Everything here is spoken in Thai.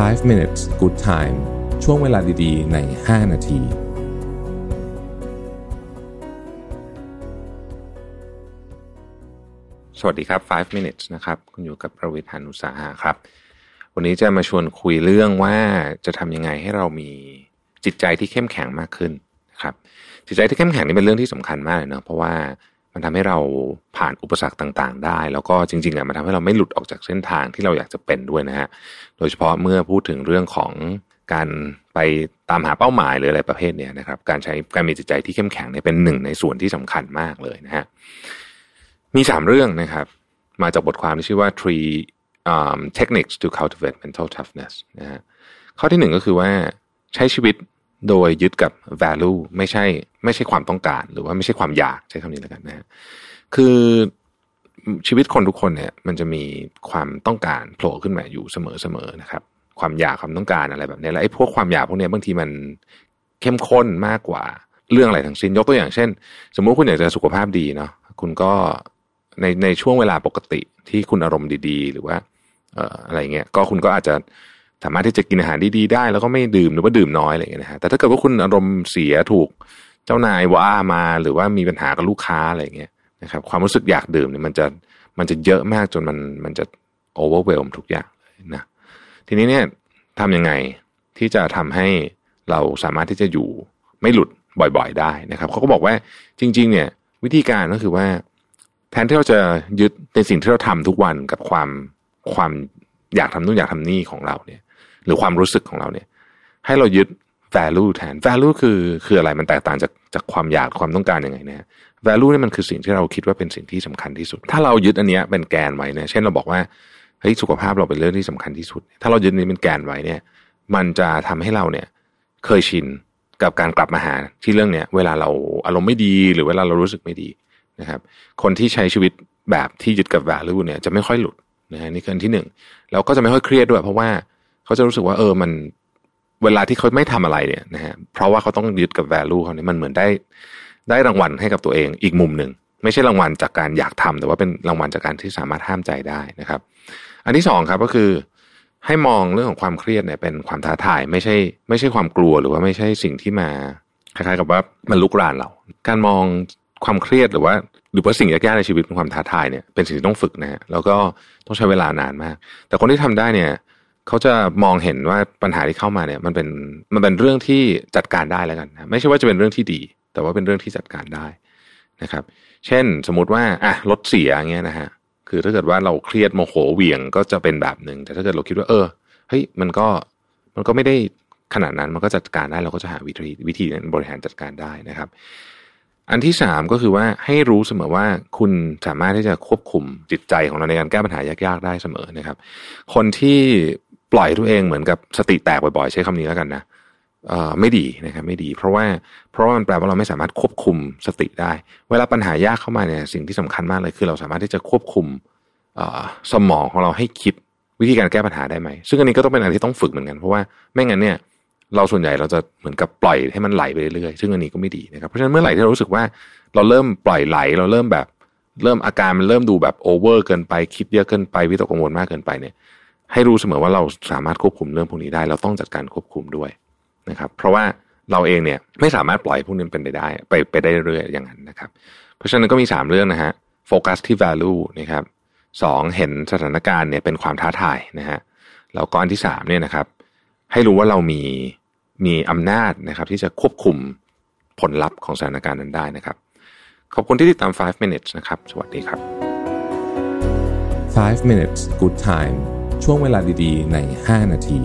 5 minutes good time ช่วงเวลาดีๆ ใน 5 นาที สวัสดีครับ 5 minutes นะครับ คุณอยู่กับประวิทยานุสาหะครับ วันนี้จะมาชวนคุยเรื่องว่าจะทำยังไงให้เรามีจิตใจที่เข้มแข็งมากขึ้นนะครับ จิตใจที่เข้มแข็งนี่เป็นเรื่องที่สำคัญมากเลยเนาะเพราะว่า มันทำให้เราผ่านอุปสรรคต่างๆ ได้ แล้วก็จริงๆอะมันทำให้เราไม่หลุดออกจากเส้นทางที่เราอยากจะเป็นด้วยนะฮะโดยเฉพาะเมื่อพูดถึงเรื่องของการไปตามหาเป้าหมายหรืออะไรประเภทเนี้ยนะครับ การใช้การมีจิตใจที่เข้มแข็งเนี่ยเป็นหนึ่งในส่วนที่สำคัญมากเลยนะฮะมีสามเรื่องนะครับ มาจากบทความที่ชื่อว่า three um, techniques to cultivate mental toughness นะฮะข้อที่หนึ่งก็คือว่าใช้ชีวิต โดยยึดกับ value ไม่ใช่ ไม่ใช่ความต้องการ หรือว่าไม่ใช่ความอยากใช้คำนี้แล้วกันนะฮะคือชีวิตคนทุกคนเนี่ย มันจะมีความต้องการโผล่ขึ้นมาอยู่เสมอๆนะครับ ความอยากความต้องการอะไรแบบนี้แล้วไอ้พวกความอยากพวกนี้บางทีมันเข้มข้นมากกว่าเรื่องอะไรทั้งสิ้นยกตัวอย่างเช่น สมมุติคุณอยากจะสุขภาพดีเนาะคุณก็ในในช่วงเวลาปกติที่คุณอารมณ์ดี ๆ หรือว่าเอ่ออะไรเงี้ยก็คุณก็อาจจะ สามารถที่จะกินอาหารดีๆได้ แล้วก็ไม่ดื่มหรือว่าดื่มน้อยอะไรอย่างเงี้ยนะฮะแต่ถ้าเกิดว่าคุณอารมณ์เสียถูกเจ้านายว่ามาหรือว่ามีปัญหากับลูกค้าอะไรเงี้ยนะครับ ความรู้สึกอยากดื่มเนี่ยมันจะมันจะเยอะมากจนมันมันจะโอเวอร์เวลมทุกอย่างนะทีนี้เนี่ยทำยังไงที่จะทำให้เราสามารถที่จะอยู่ไม่หลุดบ่อยๆได้นะครับเขาก็บอกว่าจริง ๆ เนี่ย วิธีการก็คือว่า แทนที่เราจะยึดในสิ่งที่เราทำทุกวันกับความความอยากทำนู่นอยากทำนี่ของเราเนี่ย หรือความรู้สึกของเราเนี่ย ให้เรายึด value แทน value คือคืออะไรมันแตกต่างจากจากความอยากความต้องการยังไงเนี่ย value นี่มันคือสิ่งที่เราคิดว่าเป็นสิ่งที่สำคัญที่สุด ถ้าเรายึดอันเนี้ยเป็นแกนไว้เนี่ยเช่นเราบอกว่าเฮ้ยสุขภาพเราเป็นเรื่องที่สำคัญที่สุด ถ้าเรายึดนี้เป็นแกนไว้เนี่ย มันจะทำให้เราเนี่ยเคยชินกับการกลับมาหาที่เรื่องเนี้ยเวลาเราอารมณ์ไม่ดีหรือเวลาเรารู้สึกไม่ดีนะครับ คนที่ใช้ชีวิตแบบที่ยึดกับ value เนี่ยจะไม่ค่อยหลุดนะฮะนี่คืออันที่หนึ่งแล้วก็จะไม่ค่อยเครียดด้วย เพราะว่า เขาจะรู้สึกว่าเออมันเวลาที่เขาไม่ทำอะไรเนี่ยนะฮะเพราะว่าเขาต้องยึดกับ value เขาเนี่ยมันเหมือนได้ได้รางวัลให้กับตัวเองอีกมุมหนึ่งไม่ใช่รางวัลจากการอยากทำแต่ว่าเป็นรางวัลจากการที่สามารถห้ามใจได้นะครับ อันที่สองครับก็คือให้มองเรื่องของความเครียดเนี่ยเป็นความท้าทายไม่ใช่ ไม่ใช่ความกลัวหรือว่าไม่ใช่สิ่งที่มาคล้ายๆกับว่ามันลุกรานเรา การมองความเครียดหรือว่า หรือว่าสิ่งยากๆในชีวิตเป็นความท้าทายเนี่ยเป็นสิ่งที่ต้องฝึกนะฮะแล้วก็ต้องใช้เวลานานมาก แต่คนที่ทำได้เนี่ย เขาจะมองเห็นว่าปัญหาที่เข้ามาเนี่ย มันเป็นมันเป็นเรื่องที่จัดการได้แล้วกันนะไม่ใช่ว่าจะเป็นเรื่องที่ดี แต่ว่าเป็นเรื่องที่จัดการได้นะครับ เช่นสมมุติว่าอะรถเสียเงี้ยนะฮะคือถ้าเกิดว่าเราเครียดโมโหเหวี่ยงก็จะเป็นแบบหนึ่งแต่ถ้าเกิดเราคิดว่าเออเฮ้ยมันก็มันก็ไม่ได้ขนาดนั้นมันก็จัดการได้เราก็จะหาวิธีวิธีบริหารจัดการได้นะครับ อันที่สามก็คือว่าให้รู้เสมอว่าคุณสามารถที่จะควบคุมจิตใจของเราในการแก้ปัญหายากๆได้เสมอนะครับ คนที่ ปล่อยตัวเองเหมือนกับสติแตกบ่อยๆ ใช้คำนี้แล้วกันนะเอ่อไม่ดีนะครับไม่ดี เพราะว่าเพราะว่ามันแปลว่าเราไม่สามารถควบคุมสติได้ เวลาปัญหายากเข้ามาเนี่ยสิ่งที่สำคัญมากเลยคือเราสามารถที่จะควบคุมสมองของเราให้คิดวิธีการแก้ปัญหาได้ไหม ซึ่งอันนี้ก็ต้องเป็นอะไรที่ต้องฝึกเหมือนกัน เพราะว่าไม่งั้นเนี่ยเราส่วนใหญ่เราจะเหมือนกับปล่อยให้มันไหลไปเรื่อยๆซึ่งอันนี้ก็ไม่ดีนะครับ เพราะฉะนั้นเมื่อไหร่ที่เรารู้สึกว่าเราเริ่มปล่อยไหลเราเริ่มแบบ เริ่มอาการมันเริ่มดูแบบโอเวอร์เกินไปคิดเยอะเกินไปวิตกกังวลมากเกินไปเนี่ย ให้รู้เสมอว่าเราสามารถควบคุมเรื่องพวกนี้ได้ เราต้องจัดการควบคุมด้วยนะครับ เพราะว่าเราเองเนี่ยไม่สามารถปล่อยพวกนี้เป็นไปได้ ไปไปได้เรื่อยๆอย่างนั้นนะครับ เพราะฉะนั้นก็มีสามเรื่องนะฮะโฟกัสที่ value นะครับสองเห็นสถานการณ์เนี่ยเป็นความท้าทายนะฮะแล้วก็อันที่สามเนี่ยนะครับ ให้รู้ว่าเรามีมีอำนาจนะครับ ที่จะควบคุมผลลัพธ์ของสถานการณ์นั้นได้นะครับ ขอบคุณที่ติดตาม 5 minutes นะครับ สวัสดีครับ 5 minutes good time ช่วงเวลาดีๆ ใน 5 นาที